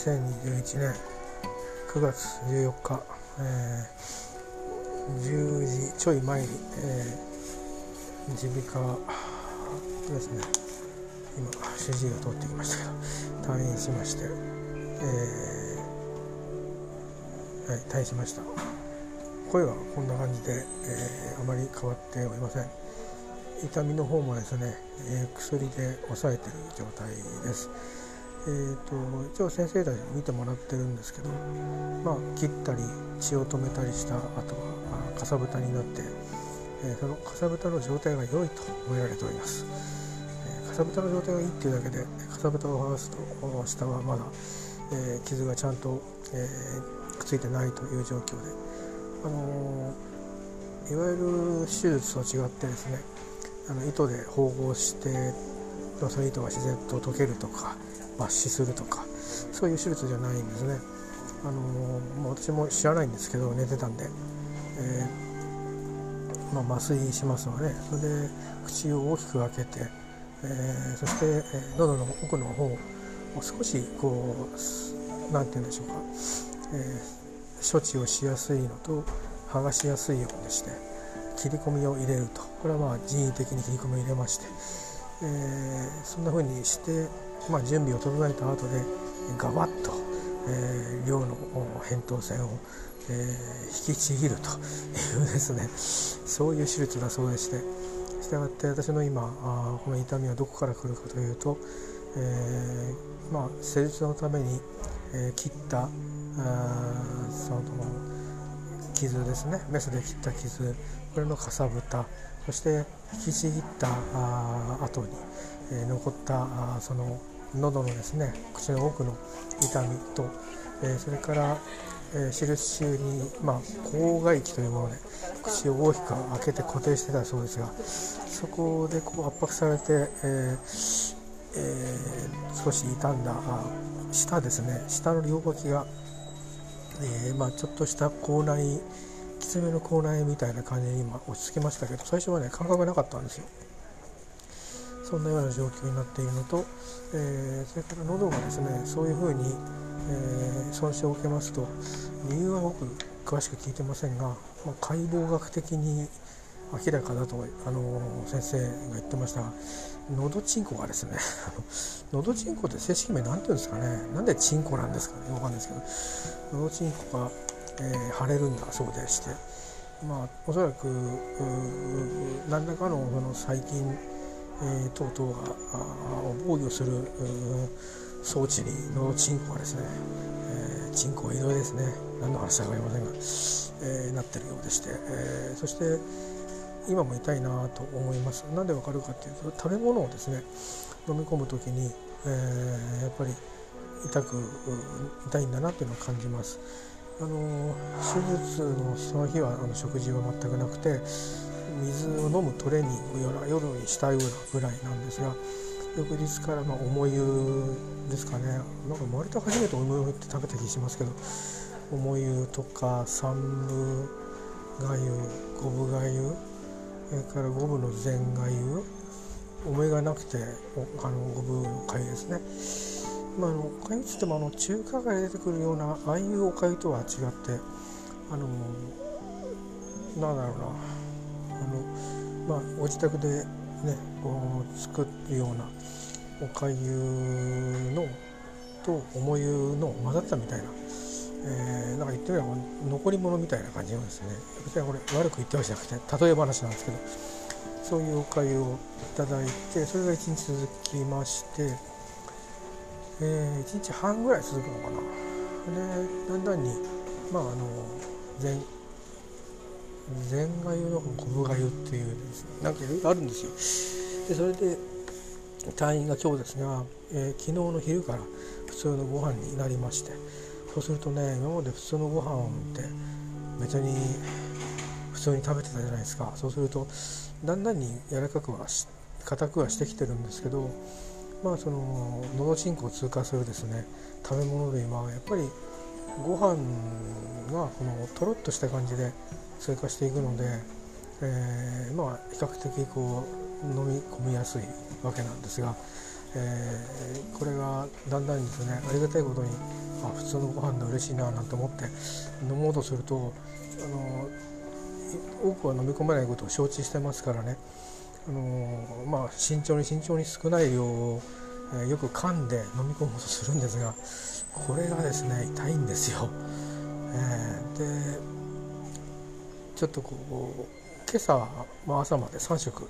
2021年9月14日、えー、10時ちょい前に、耳鼻科ですね。今主治医が通ってきましたけど退院しまして、えー、はい、退院しました。声はこんな感じで、えー、あまり変わっておりません。痛みの方もですね、え、薬で抑えてる状態です。えーと、一応先生たちに見てもらってるんですけど、まあ、切ったり血を止めたりした後はかさぶたになって、えー、そのかさぶたの状態が良いと思えられております。えー、かさぶたの状態がいいっていうだけでかさぶたを剥がすと下はまだ、えー、傷がちゃんと、えくっついてないという状況で、あのいわゆる手術と違ってですねあの糸で縫合してその糸が自然と溶けるとか抜歯するとかそういう手術じゃないんですね。あのもう私も知らないんですけど寝てたんで、えー、まあ、麻酔しますのでそれで口を大きく開けて、えー、そして、えー、喉の奥の方を少しこう何て言うんでしょうか、え処置をしやすいのと剥がしやすいようにして切り込みを入れると。これはまあ人為的に切り込みを入れまして、え、そんな風にして、まあ、準備を整えた後でガバッと、えー、量の扁桃腺を、えー、引きちぎるというですねそういう手術だそうでして。したがって私の今あこの痛みはどこから来るかというと、えー、まあ、施術のために、え切ったあその傷ですね。メスで切った傷。これのかさぶた。そして引きちぎったあ後に、えー、残ったあその喉のですね口の奥の痛みと、え、それから、えー、印中に、まあ、口外気というもので口を大きく開けて固定してたそうですがそこでこう圧迫されて、えーえー、少し傷んだあ舌ですね。舌の両脇が、えーまあ、ちょっとした口内きつめの口内みたいな感じに今落ち着きましたけど最初はね感覚がなかったんですよ。そんなような状況になっているのと、えー、それから喉がですねそういうふうに、えー、損傷を受けますと理由は僕詳しく聞いてませんが、まあ、解剖学的に明らかだと、あの先生が言ってました。が喉チンコがですね 喉チンコって正式名何て言うんですかね。なんでチンコなんですかね。わかんないですけど喉チンコがえー、腫れるんだそうでして。まあおそらく何らかのその細菌、えー、等々が防御する装置のチンコがですね、えー、チンコ移動ですね。何の話だか分かりませんが、え、なってるようでして、え、そして今も痛いなと思います。なんでわかるかっていうと食べ物をですね飲み込む時に、えー、やっぱり痛く痛いんだなっていうのを感じます。あの手術のその日はあの食事は全くなくて水を飲むトレーニングを夜にしたようなぐらいなんですが翌日からま重湯ですかね。なんか割と初めて重湯って食べた気しますけど重湯とか三部がゆ五分がゆそれから五分の全がゆおめがなくてあの五分の粥ですね。まあ、あのおかゆっつってもあの中華街で出てくるようなああいうおかゆとは違ってあのなんだろうな。あの、まあ、ご自宅でねこう作るようなおかゆのと重湯の混ざったみたいな、えー、なんか言ってみれば残り物みたいな感じなんですね。別にこれ悪く言ってわけじゃなくて例え話なんですけど。そういうおかゆをいただいてそれが1日続きましてえー、1日半ぐらい続くのかな。でだんだんにまああの全全がゆの昆布がゆっていうですねなんかいろいろあるんですよ。でそれで退院が今日ですが、えー、昨日の昼から普通のご飯になりましてそうするとね今まで普通のご飯って別に普通に食べてたじゃないですか。そうするとだんだんに柔らかくは硬くはしてきてるんですけどまあその喉チンコを通過するですね食べ物類はやっぱりご飯がこのとろっとした感じで通過していくので、えー、まあ比較的こう飲み込みやすいわけなんですが、えー、これがだんだんですねありがたいことにあ普通のご飯で嬉しいななんて思って飲もうとするとあの多くは飲み込めないことを承知してますからね。あのまあ慎重に慎重に少ない量を、えー、よく噛んで飲み込もうとするんですがこれがですね痛いんですよ。えー、でちょっとこう今朝、まあ、朝まで3食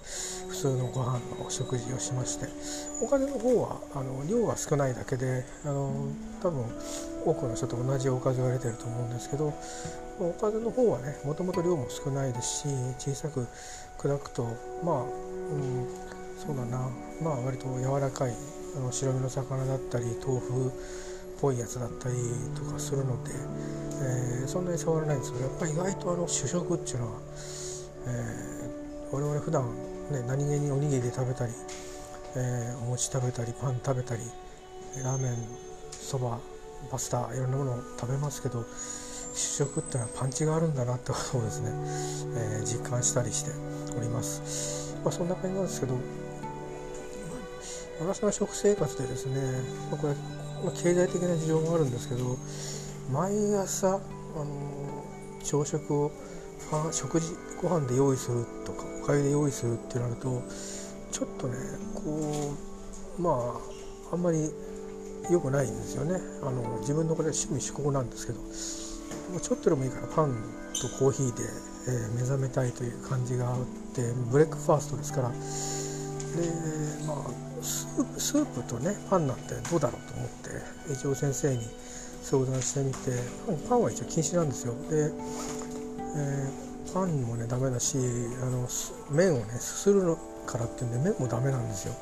普通のご飯の食事をしましてお金の方はあの量が少ないだけであの多分多くの人と同じおかずが出てると思うんですけどおかずの方はねもともと量も少ないですし小さく砕くとまあ、うん、そうだな。まあ割と柔らかいあの白身の魚だったり豆腐っぽいやつだったりとかするので、えー、そんなに触らないんですけどやっぱり意外とあの主食っていうのはえー、我々普段ね何気におにぎり食べたり、えー、お餅食べたりパン食べたりラーメンそばパスタいろんなものを食べますけど主食ってのはパンチがあるんだなってことをですね、えー、実感したりしております、まあ、そんな感じなんですけど私の食生活でですね、まあ、これ、まあ、経済的な事情もあるんですけど毎朝、あの朝食を食事ご飯で用意するとかおかゆで用意するってなるとちょっとねこうまああんまり良くないんですよね。あの自分のこれ趣味嗜好なんですけど。ちょっとでもいいからパンとコーヒーで、えー、目覚めたいという感じがあって breakfast ですからでまあスープとねパンなんてどうだろうと思って一応先生に相談してみてパンは一応禁止なんですよでえー、パンもねダメだしあの麺をねすするからっていうんで麺もダメなんですよ。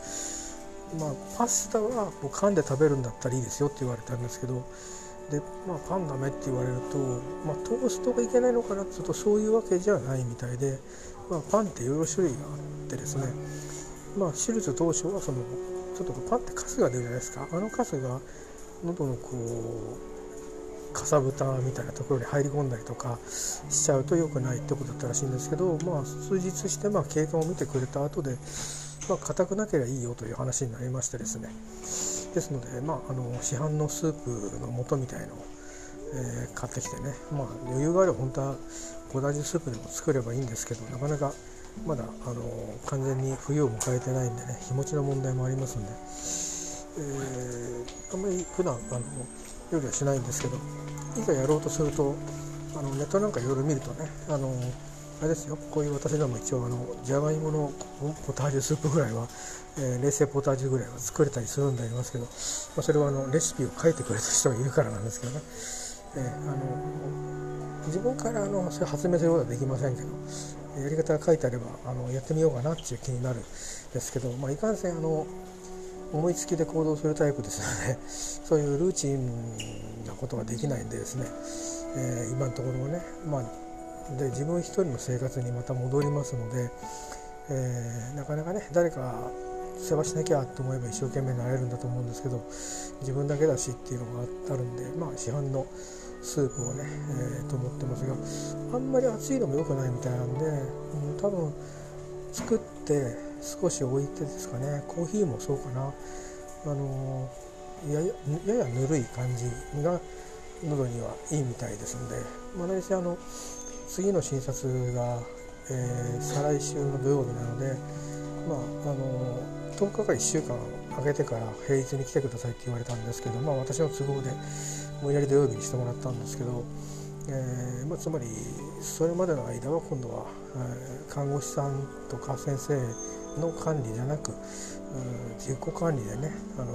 まあ、パスタはもう噛んで食べるんだったらいいですよって言われたんですけどで、まあ、パンダメって言われると、まあ、トーストがいけないのかな？っていうとそういうわけじゃないみたいで、まあ、パンっていろいろ種類があってですね、まあ、手術当初はそのちょっとパンってカスが出るじゃないですか。あのカスが喉のこうかさぶたみたいなところに入り込んだりとかしちゃうと良くないってことだったらしいんですけど、まあ、数日してまあ経過を見てくれた後で、まあ、硬くなければいいよという話になりましてですね。ですので、まあ、あの市販のスープの素みたいのを、えー、買ってきてね、まあ、余裕があれば本当は小田味スープでも作ればいいんですけどなかなかまだあの完全に冬を迎えてないんでね日持ちの問題もありますんで、えー、あんまり普段あの料理はしないんですけどいざやろうとするとあのネットなんかいろいろ見るとねあのあれですよ。こういう私でも一応あのじゃがいものポタージュスープぐらいは、えー、冷製ポタージュぐらいは作れたりするんでありますけど、まあ、それはあのレシピを書いてくれた人がいるからなんですけどね、えー、あの自分からあのそれ発明することはできませんけどやり方が書いてあればあのやってみようかなっていう気になるんですけど、まあ、いかんせんあの思いつきで行動するタイプですので そういうルーチンなことができないんでですね、えー、今のところね、まあ、で自分一人の生活にまた戻りますので、えー、なかなかね誰か世話しなきゃと思えば一生懸命なれるんだと思うんですけど自分だけだしっていうのがあるんでまあ市販のスープをね、えー、と思ってますがあんまり熱いのも良くないみたいなんで、うん、多分作って少し置いてですかねコーヒーもそうかな。あのややややぬるい感じが喉にはいいみたいですので、まあ、何せあの次の診察が、えー、再来週の土曜日なので、まあ、あの10日か1週間空けてから平日に来てくださいって言われたんですけど、まあ、私の都合で無理やり土曜日にしてもらったんですけど、えーまあ、つまりそれまでの間は今度は、えー、看護師さんとか先生の管理じゃなく自己管理でねあの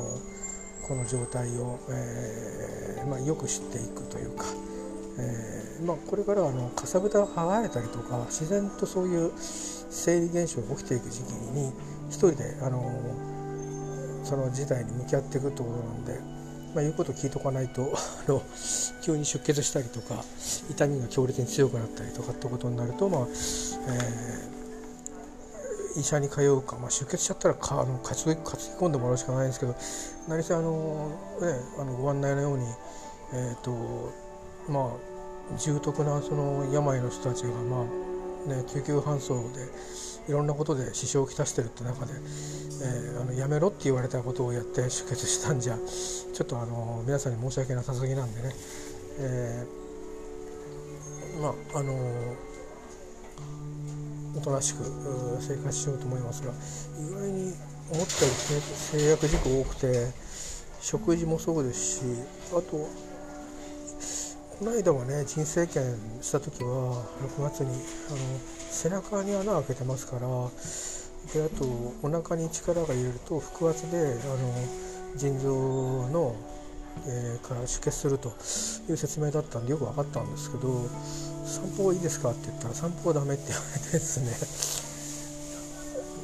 この状態を、えーまあ、よく知っていくというか、えーまあ、これからはあのかさぶたが剥がれたりとか自然とそういう生理現象が起きていく時期に一人であのその事態に向き合っていくってことなんで、まあ、言うこと聞いとかないと あの急に出血したりとか痛みが強烈に強くなったりとかってことになると、まあえー医者に通うか、まあ、出血しちゃったらかあの担ぎ込んでもらうしかないんですけど何せあの、ね、あのご案内のように、えーとまあ、重篤なその病の人たちが、まあね、救急搬送で、いろんなことで支障をきたしてるって中で、えー、あのやめろって言われたことをやって出血したんじゃちょっとあの皆さんに申し訳なさすぎなんでね、えー、まああのおとなしく生活しようと思いますが意外に思ったより制約事項多くて食事もそうですしあとこの間はね人生検した時は6月にあの背中に穴を開けてますからであとお腹に力が入れると腹圧であの腎臓の、えー、から出血するという説明だったんでよく分かったんですけど散歩いいですかって言ったら散歩はダメって言われてです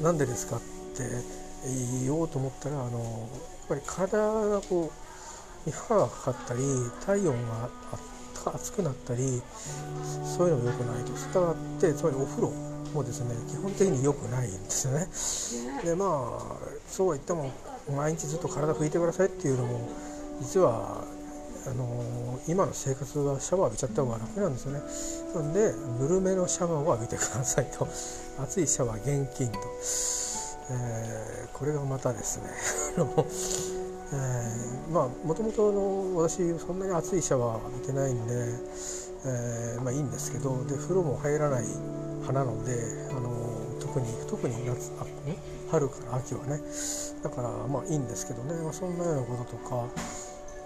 ね なんでですかって言おうと思ったらあのやっぱり体がこう負荷がかかったり体温があっ熱くなったりそういうのも良くないとしたがってつまりお風呂もですね基本的に良くないんですよね。でまあそうは言っても毎日ずっと体拭いてくださいっていうのも実はあの今の生活はシャワー浴びちゃった方が楽なんですよね。なんでぬるめのシャワーを浴びてくださいと熱いシャワー厳禁と、えー、これがまたですね えー、まあもともと私そんなに熱いシャワー浴びてないんで、えー、まあいいんですけどで風呂も入らない派なのであの特に特に夏あ春から秋はね。だからまあいいんですけどね、まあ、そんなようなこととか。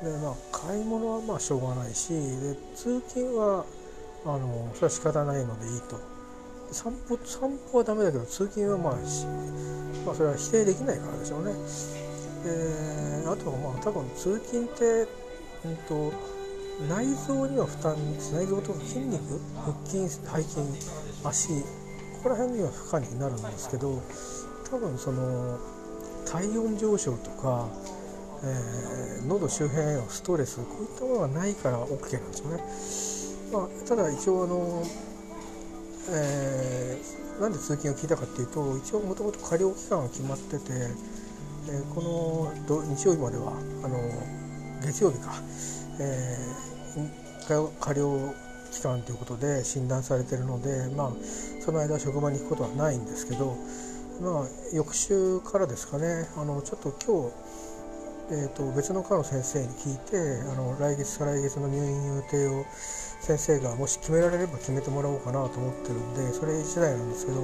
で、まあ、買い物はまあしょうがないしで通勤はあのそれは仕方ないのでいいと。散歩散歩はダメだけど通勤はまあ、まあ、それは否定できないからでしょうね。であとはまあ多分通勤って、うんと、内臓には負担内臓とか筋肉腹筋背筋足ここら辺には負荷になるんですけど多分その体温上昇とか、えー、喉周辺へのストレスこういったものがないから OK なんですよね。まあ、ただ一応あの、えー、なんで通勤を聞いたかっていうと一応もともと過料期間が決まっててえー、この日曜日まではあの月曜日か、えー、過料期間ということで診断されているので、まあ、その間職場に行くことはないんですけど、まあ、翌週からですかねあのちょっと今日えーと、別の科の先生に聞いてあの来月再来月の入院予定を先生がもし決められれば決めてもらおうかなと思ってるんでそれ次第なんですけど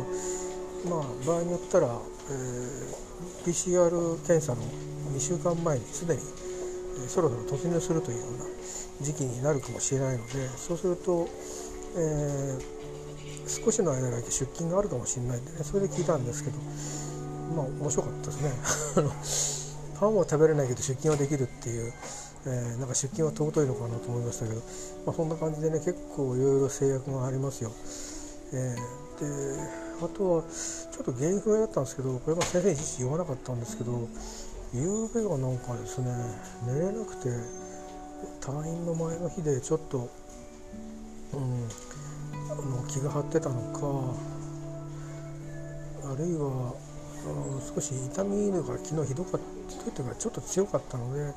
まあ場合によったら、えー PCR 検査の2週間前にすでに、そろそろ突入するというような時期になるかもしれないのでそうすると、えー、少しの間だけ出勤があるかもしれないんでねそれで聞いたんですけどまあ面白かったですね パンは食べれないけど出勤はできるっていう、えー、なんか出勤は尊いのかなと思いましたけど、まあ、そんな感じでね結構いろいろ制約がありますよ。えー、であとはちょっと原因不明だったんですけどこれは先生に言わなかったんですけど夕べがなんかですね寝れなくて退院の前の日でちょっと、うん、あの気が張ってたのかあるいは少し痛みが昨日ひどかったというかちょっと強かったので、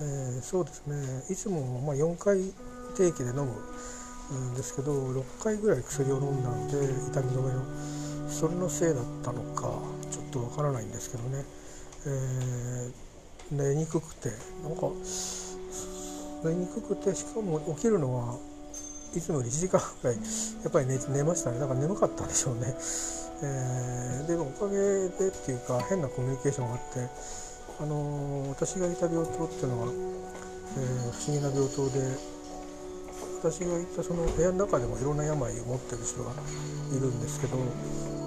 えー、そうですね。いつもま4回定期で飲む。んですけど6回ぐらい薬を飲んだので痛み止めのそれのせいだったのかちょっとわからないんですけどね、えー、寝にくくてなんか寝にくくてしかも起きるのはいつもより1時間ぐらいやっぱり寝寝ましたね。だから眠かったんでしょうね、えー、でもおかげでっていうか変なコミュニケーションがあってあのー、私がいた病棟っていうのは、えー、不思議な病棟で私が行ったその部屋の中でもいろんな病を持ってる人がいるんですけど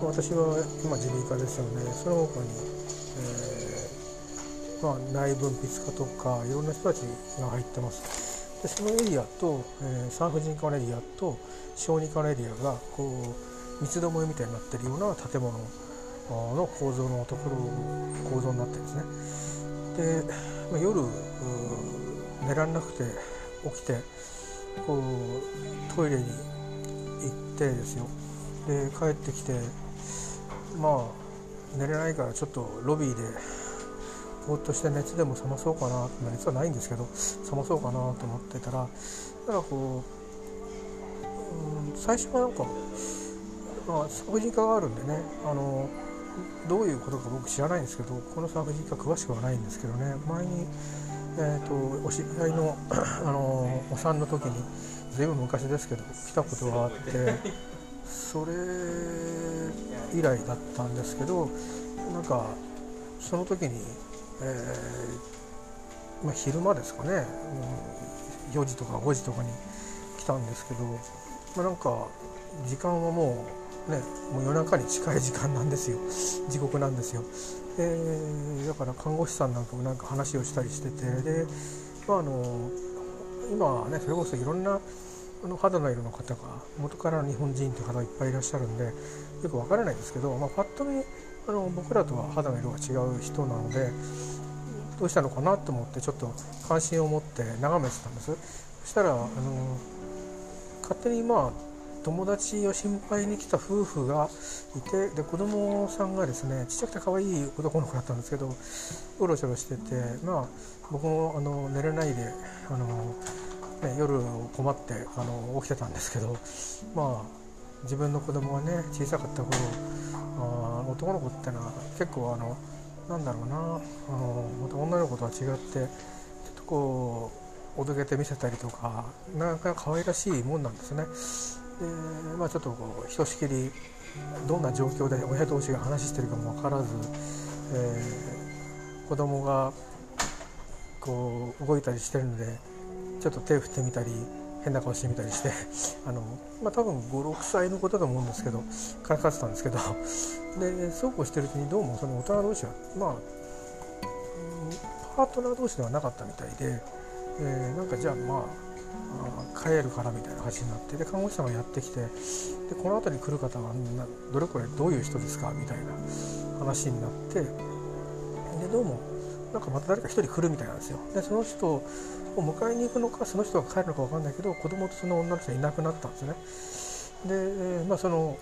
私は今耳鼻科ですよね。その他に、えー、まあ、内分泌科とかいろんな人たちが入ってます。でそのエリアと、えー、産婦人科のエリアと小児科のエリアがこう三つどもえみたいになってるような建物の構造のところ構造になってるんですね。で、まあ、夜寝られなくて起きてこうトイレに行ってですよ。で帰ってきてまあ寝れないからちょっとロビーでぼーっとして熱でも冷まそうかな熱はないんですけど冷まそうかなと思ってたらなんかこう、うん、最初はなんかまあ、産婦人科があるんでねあのどういうことか僕知らないんですけどこの産婦人科詳しくはないんですけどね前に、えーと、お知り合いの あのお産の時にずいぶん昔ですけど来たことがあってそれ以来だったんですけどなんかその時に、えー、まあ、昼間ですかね、うん、4時とか5時とかに来たんですけど、まあ、なんか時間はもうねもう夜中に近い時間なんですよ。地獄なんですよ、え、だから看護師さんなんかもなんか話をしたりしててで、まあ、あの今はねそれこそいろんなあの肌の色の方が元から日本人という方がいっぱいいらっしゃるんでよくわからないんですけど、まあ、パッと見あの僕らとは肌の色が違う人なのでどうしたのかなと思ってちょっと関心を持って眺めてたんです。そしたらあの勝手にまあ友達を心配に来た夫婦がいてで子供さんがですねちっちゃくて可愛い男の子だったんですけどうろちょろしててまあ僕もあの寝れないであの、ね、夜困ってあの起きてたんですけどまあ自分の子供がね小さかった頃あ男の子ってのは結構あのなんだろうなあのまた女の子とは違ってちょっとこうおどけて見せたりとかなんか可愛らしいもんなんですね。でまあ、ちょっとこうひとしきりどんな状況で親同士が話してるかも分からず、えー、子供がこう動いたりしてるのでちょっと手振ってみたり変な顔してみたりして あの、まあ、多分56歳のことだと思うんですけどからかってたんですけどでそうこうしてるうちにどうもその大人同士はまあパートナー同士ではなかったみたいで、えー、なんかじゃあまあ帰るからみたいな話になってで看護師さんがやってきてでこの辺りに来る方はどれくらいどういう人ですかみたいな話になってでどうもなんかまた誰か1人来るみたいなんですよ。でその人を迎えに行くのかその人が帰るのか分かんないけど子供とその女の人はいなくなったんですね。でまあその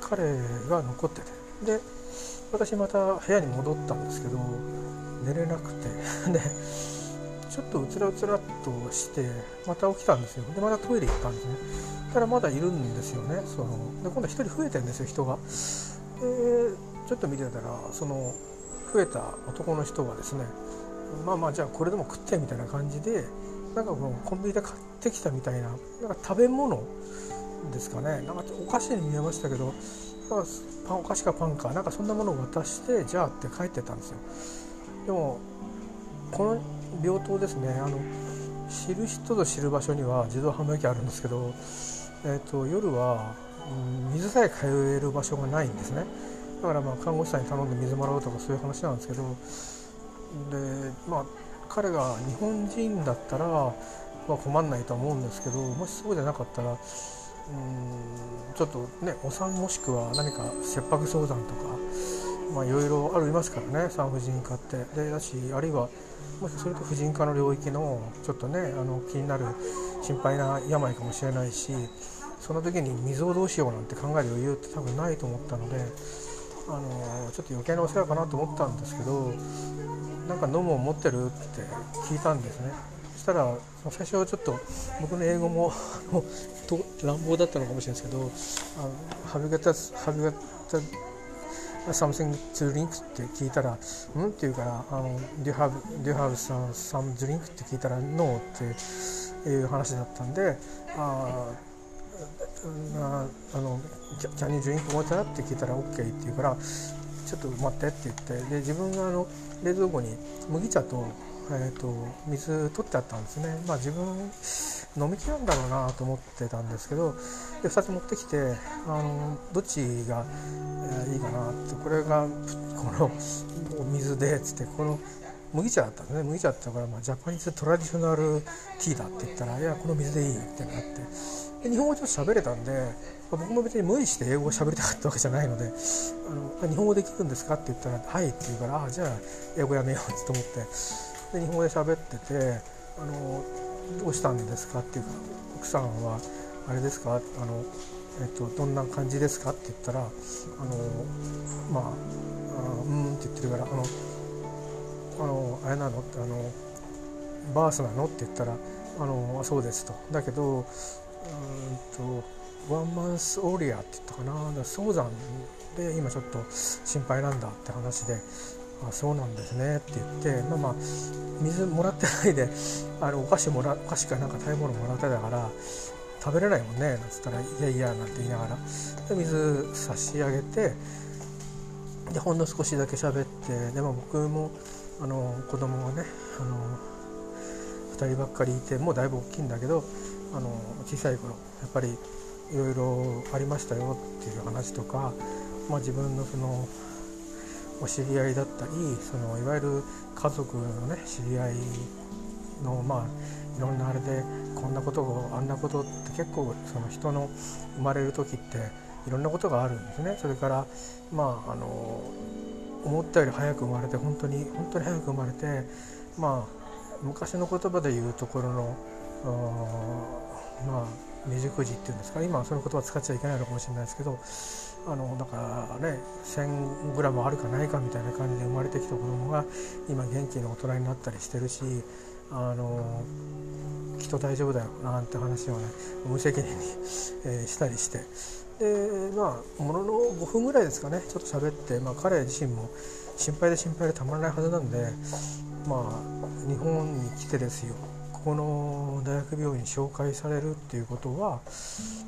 彼が残っててで私また部屋に戻ったんですけど寝れなくて でちょっとうつらうつらっとしてまた起きたんですよ。でまたトイレ行ったんですね。たらまだいるんですよね。そので今度1人増えてるんですよ人が。でちょっと見てたらその増えた男の人がですねまあまあじゃあこれでも食ってみたいな感じでなんかこのコンビニで買ってきたみたいななんか食べ物ですかね。なんかお菓子に見えましたけどパンお菓子かパンかなんかそんなものを渡してじゃあって帰ってたんですよ。でもこの病棟ですね。あの知る人ぞ知る場所には自動販売機あるんですけど、えーと、夜は、うん、水さえ通える場所がないんですね。だからまあ看護師さんに頼んで水もらうとかそういう話なんですけどでまあ彼が日本人だったら、まあ、困んないとは思うんですけどもしそうじゃなかったらうんちょっとねお産もしくは何か切迫相談とかまあいろいろありますからね産婦人科って。でだしあるいはもしそれと婦人科の領域のちょっとねあの気になる心配な病かもしれないしその時に水をどうしようなんて考える余裕って多分ないと思ったのであのちょっと余計なお世話かなと思ったんですけどなんか飲むを持ってるって聞いたんですね。そしたら最初はちょっと僕の英語も 乱暴だったのかもしれないですけど「Have you got, have you got something to drink って聞いたら、うん？って言うから、あの do you have, do you have some, some drink って聞いたら、no っていう話だったんで、あああの can you drink water って聞いたら OK って言うから、ちょっと待ってって言って、で自分があの冷蔵庫に麦茶と,、えーと、水取ってあったんですね。まあ自分飲みきなんだろうなと思ってたんですけどで2つ持ってきてあのどっちが、えー、いいかなってこれがこのお水でっつってこの麦茶だったんですね麦茶だってから、まあ、ジャパニーズトラディショナルティーだって言ったらいやこの水でいいってなってで日本語ちょっと喋れたんで、まあ、僕も別に無理して英語を喋りたかったわけじゃないのであの日本語できるんですかって言ったら「はい」って言うからあじゃあ英語やめようって思ってで日本語で喋っててあのどうしたんですかっていうか奥さんはあれですかあの、えっと、どんな感じですかって言ったらあのまあうんって言ってるからあのあのあれなの？ってあのバースなの？って言ったらあのそうですと。だけどうんとワンマンスオーリアって言ったかな。早産で今ちょっと心配なんだって話であそうなんですねって言ってまあまあ水もらってないであのお菓子もらお菓子かなんか食べ物もらってたから食べれないもんねなんつったら「いやいや」なんて言いながら。で水差し上げてでほんの少しだけ喋ってで、も僕もあの子供がねあの2人ばっかりいてもうだいぶ大きいんだけどあの小さい頃やっぱりいろいろありましたよっていう話とか、まあ、自分のそのお知り合いだったりそのいわゆる家族のね知り合いのまあいろんなあれでこんなことをあんなことって結構その人の生まれる時っていろんなことがあるんですね。それからまああの思ったより早く生まれて本当に本当に早く生まれてまあ昔の言葉で言うところのまあ未熟児っていうんですか。今はその言葉使っちゃいけないのかもしれないですけどあのだからね 1,000g あるかないかみたいな感じで生まれてきた子供が今元気な大人になったりしてるしあのきっと大丈夫だよなんて話をね無責任に、えー、したりして。でまあものの5分ぐらいですかねちょっと喋って、まあ、彼自身も心配で心配でたまらないはずなんでまあ日本に来てですよ。この大学病院に紹介されるっていうことは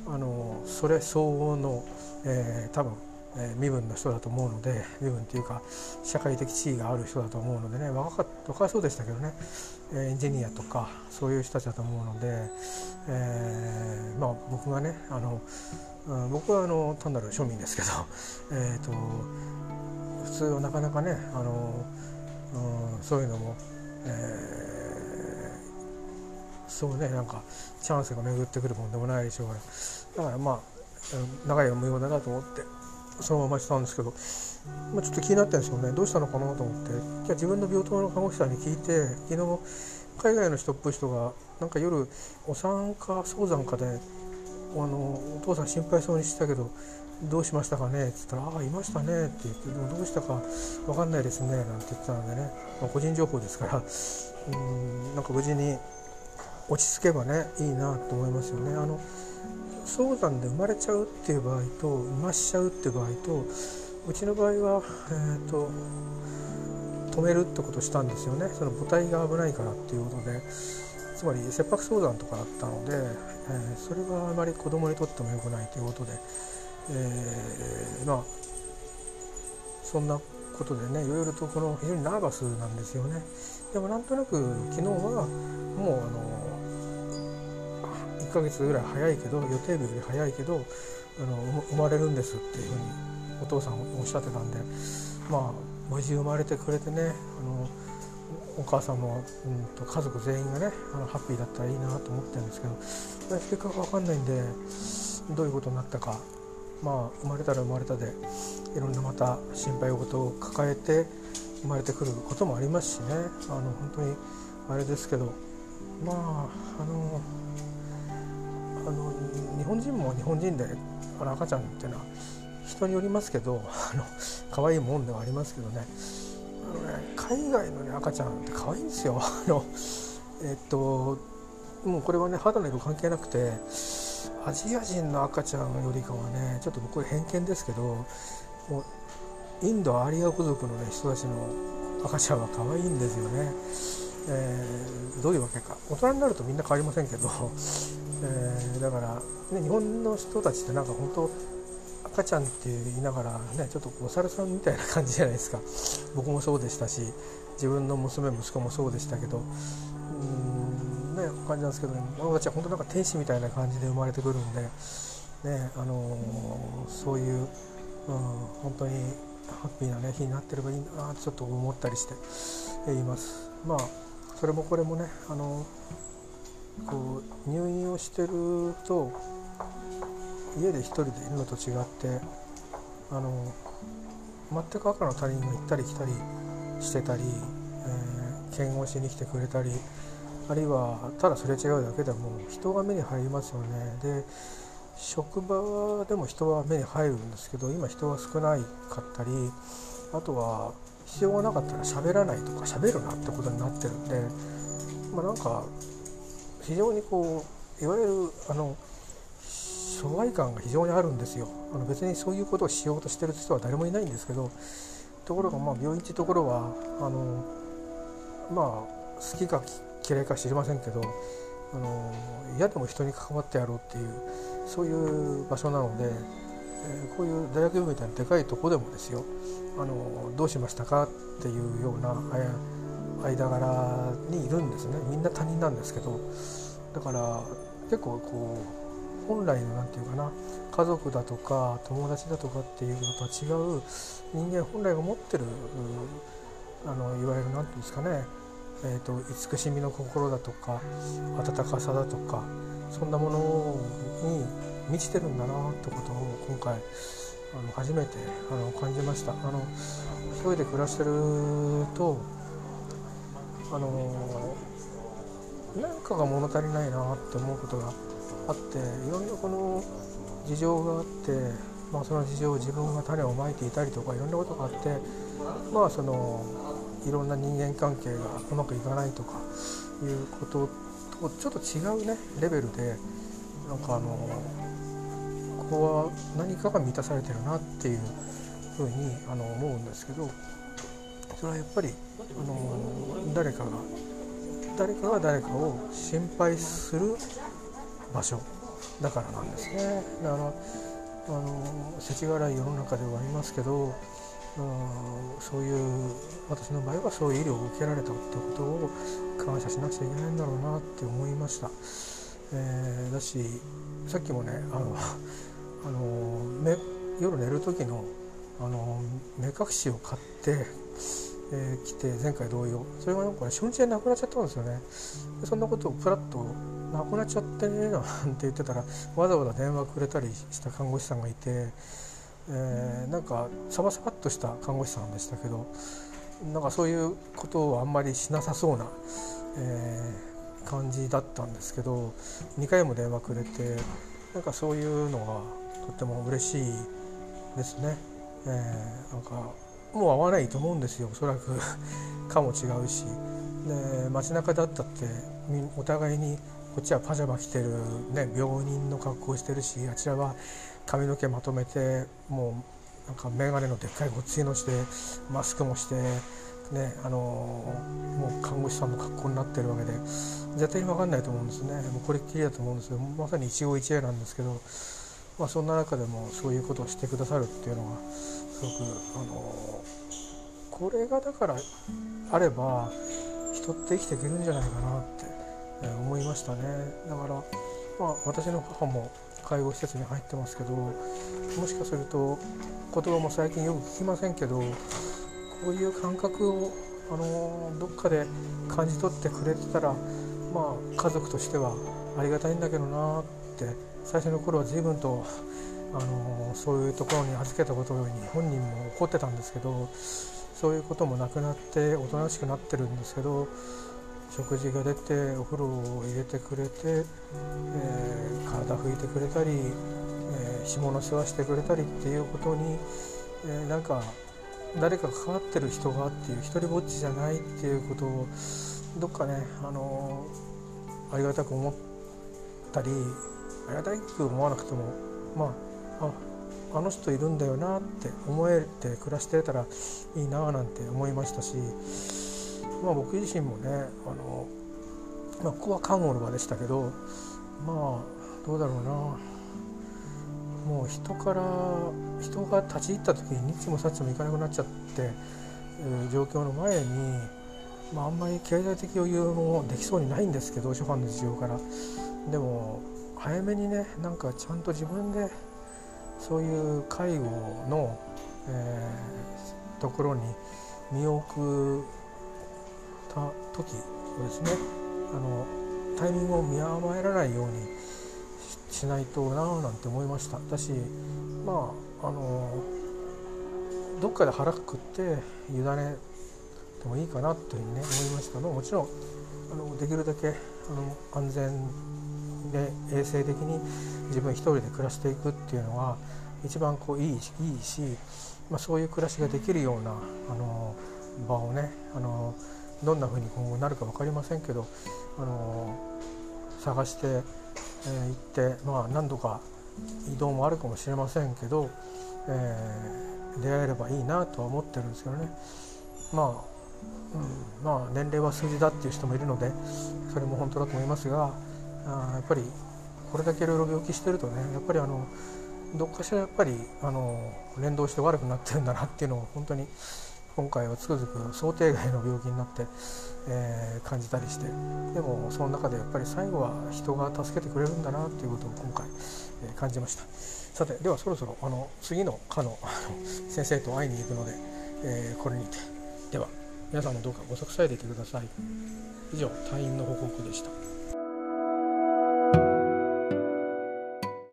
あのそれ相応の、えー、多分、えー、身分の人だと思うので身分っていうか社会的地位がある人だと思うのでね若か若そうでしたけどねエンジニアとかそういう人たちだと思うので、えー、まあ、僕がねあの、僕はあの単なる庶民ですけど、えーと、普通はなかなかねあの、うん、そういうのも、えーそうねなんかチャンスが巡ってくるもんでもないでしょうがだからまあ長い無用だなと思ってそのまましたんですけど、まあ、ちょっと気になってるんですよね。どうしたのかなと思って。じゃ自分の病棟の看護師さんに聞いて昨日海外の人っぽい人がなんか夜お産か早産かであのお父さん心配そうにしてたけどどうしましたかね？って言ったら「ああいましたね」って言って「でもどうしたか分かんないですね」なんて言ってたのでね、まあ、個人情報ですから。うんなんか無事に落ち着けばねいいなと思いますよね。あの早産で生まれちゃうっていう場合と産ましちゃうっていう場合とうちの場合は、えーと、止めるってことしたんですよね。その母体が危ないからっていうことで。つまり切迫早産とかだったので、えー、それはあまり子供にとっても良くないということで、えー、まあそんなことでねいろいろとこの非常にナーバスなんですよね。でもなんとなく昨日はもうあの1ヶ月ぐらい早いけど予定日より早いけどあの生まれるんですっていうふうにお父さんおっしゃってたんでまあ無事生まれてくれてねあのお母さんも、うんと、家族全員がねあのハッピーだったらいいなと思ってるんですけど結果が分かんないんでどういうことになったかまあ生まれたら生まれたでいろんなまた心配事を抱えて生まれてくることもありますしね。あの本当にあれですけど。まああのあの日本人も日本人であの赤ちゃんっていうのは人によりますけどあの可愛いもんではありますけどね。あのね海外の、ね、赤ちゃんって可愛いんですよ。あのえっともうこれはね肌の色関係なくてアジア人の赤ちゃんよりかはねちょっと僕偏見ですけどもうインドアーリア部族の、ね、人たちの赤ちゃんは可愛いんですよね。えー、どういうわけか。大人になるとみんな変わりませんけど。えー、だから、ね、日本の人たちってなんか本当赤ちゃんって言いながらねちょっとお猿さんみたいな感じじゃないですか。僕もそうでしたし自分の娘息子もそうでしたけど。うんね感じなんですけど、ね、僕たちは本当なんか天使みたいな感じで生まれてくるんで、ねあのー、そういう、うん、本当にハッピーな、ね、日になってればいいなちょっと思ったりしています。まあそれもこれもねあのこう入院をしてると家で1人でいるのと違ってあの全く赤の他人が行ったり来たりしてたり、えー、検温しに来てくれたりあるいはただすれ違うだけでも人が目に入りますよねで職場でも人は目に入るんですけど今人が少ないかったりあとは必要がなかったら喋らないとか喋るなってことになってるんでまあなんか非常にこういわゆるあの疎外感が非常にあるんですよ。あの別にそういうことをしようとしてる人は誰もいないんですけどところがまあ病院っていうところはあのまあ好きか嫌いか知りませんけどあの嫌でも人に関わってやろうっていうそういう場所なので、えー、こういう大学病みたいなでかいとこでもですよあのどうしましたかっていうような間柄にいるんですね。みんな他人なんですけどだから結構こう本来の何て言うかな家族だとか友達だとかっていうのとは違う人間本来が持ってるあのいわゆる何て言うんですかねえーと、慈しみの心だとか温かさだとかそんなものに満ちてるんだなってことを今回あの初めてあの感じました。あの一人で暮らしてるとあの何かが物足りないなって思うことがあっていろんなこの事情があって、まあ、その事情を自分が種をまいていたりとかいろんなことがあってまあそのいろんな人間関係がうまくいかないとかいうこととちょっと違うねレベルでなんかあのここは何かが満たされてるなっていうふうにあの思うんですけどそれはやっぱりあの誰かが誰かが誰かを心配する場所だからなんですね。だからあの世知辛い世の中ではありますけどそういう私の場合はそういう医療を受けられたってことを感謝しなくちゃいけないんだろうなって思いました。えー、だしさっきもねあの あの夜寝る時のあの目隠しを買って、えー、来て前回同様それがなんか、ね、初日でなくなっちゃったんですよねでそんなことをプラッとなくなっちゃってねなんて言ってたらわざわざ電話くれたりした看護師さんがいてえー、なんかサバサバっとした看護師さんでしたけどなんかそういうことをあんまりしなさそうな、えー、感じだったんですけど2回も電話くれてなんかそういうのがとっても嬉しいですね。えー、なんかもう会わないと思うんですよおそらく かも違うしで街中だったってお互いにこっちはパジャマ着てる、ね、病人の格好してるしあちらは髪の毛まとめてもうなんか眼鏡のでっかいごっついのしてマスクもしてねあのもう看護師さんの格好になってるわけで絶対に分かんないと思うんですね。もうこれっきりだと思うんですけどまさに一期一会なんですけど、まあ、そんな中でもそういうことをしてくださるっていうのがすごくあのこれがだからあれば人って生きていけるんじゃないかなって思いましたね。だからまあ私の母も介護施設に入ってますけどもしかすると言葉も最近よく聞きませんけどこういう感覚をあのどっかで感じ取ってくれてたらまあ家族としてはありがたいんだけどなって最初の頃は随分とあのそういうところに預けたことに本人も怒ってたんですけどそういうこともなくなっておとなしくなってるんですけど食事が出てお風呂を入れてくれて、えー、体拭いてくれたり、えー、下の世話してくれたりっていうことに、えー、なんか誰か関わってる人がっていう一りぼっちじゃないっていうことをどっかね、あのありがたく思ったりありがたく思わなくてもまあああの人いるんだよなって思えて暮らしてたらいいななんて思いましたしまあ、僕自身もねあの、まあ、ここは看護の場でしたけどまあどうだろうな。もう人から人が立ち入った時に日もさっちも行かなくなっちゃっていう状況の前に、まあ、あんまり経済的余裕もできそうにないんですけど諸般の事情から。でも早めにねなんかちゃんと自分でそういう介護の、えー、ところに身を置くた時ですねあのタイミングを見誤らないようにしないとなあなんて思いました。だしまああのどっかで腹くくって委ねてもいいかなというふうにね思いましたの。もちろんあのできるだけあの安全で衛生的に自分一人で暮らしていくっていうのは一番こういいいいし、まあ、そういう暮らしができるようなあの場をねあのどんな風に今後なるか分かりませんけど、あの探して、えー、行って、まあ、何度か移動もあるかもしれませんけど、えー、出会えればいいなとは思ってるんですけどね。まあ、うん、まあ年齢は数字だっていう人もいるのでそれも本当だと思いますがあやっぱりこれだけいろいろ病気してるとねやっぱりあのどっかしらやっぱりあの連動して悪くなってるんだなっていうのを本当に今回はつくづく想定外の病気になって、えー、感じたりしてでもその中でやっぱり最後は人が助けてくれるんだなっていうことを今回、えー、感じました。さてではそろそろあの次の科の先生と会いに行くので、えー、これにて。では皆さんもどうかご息災でいてください。以上退院の報告でした。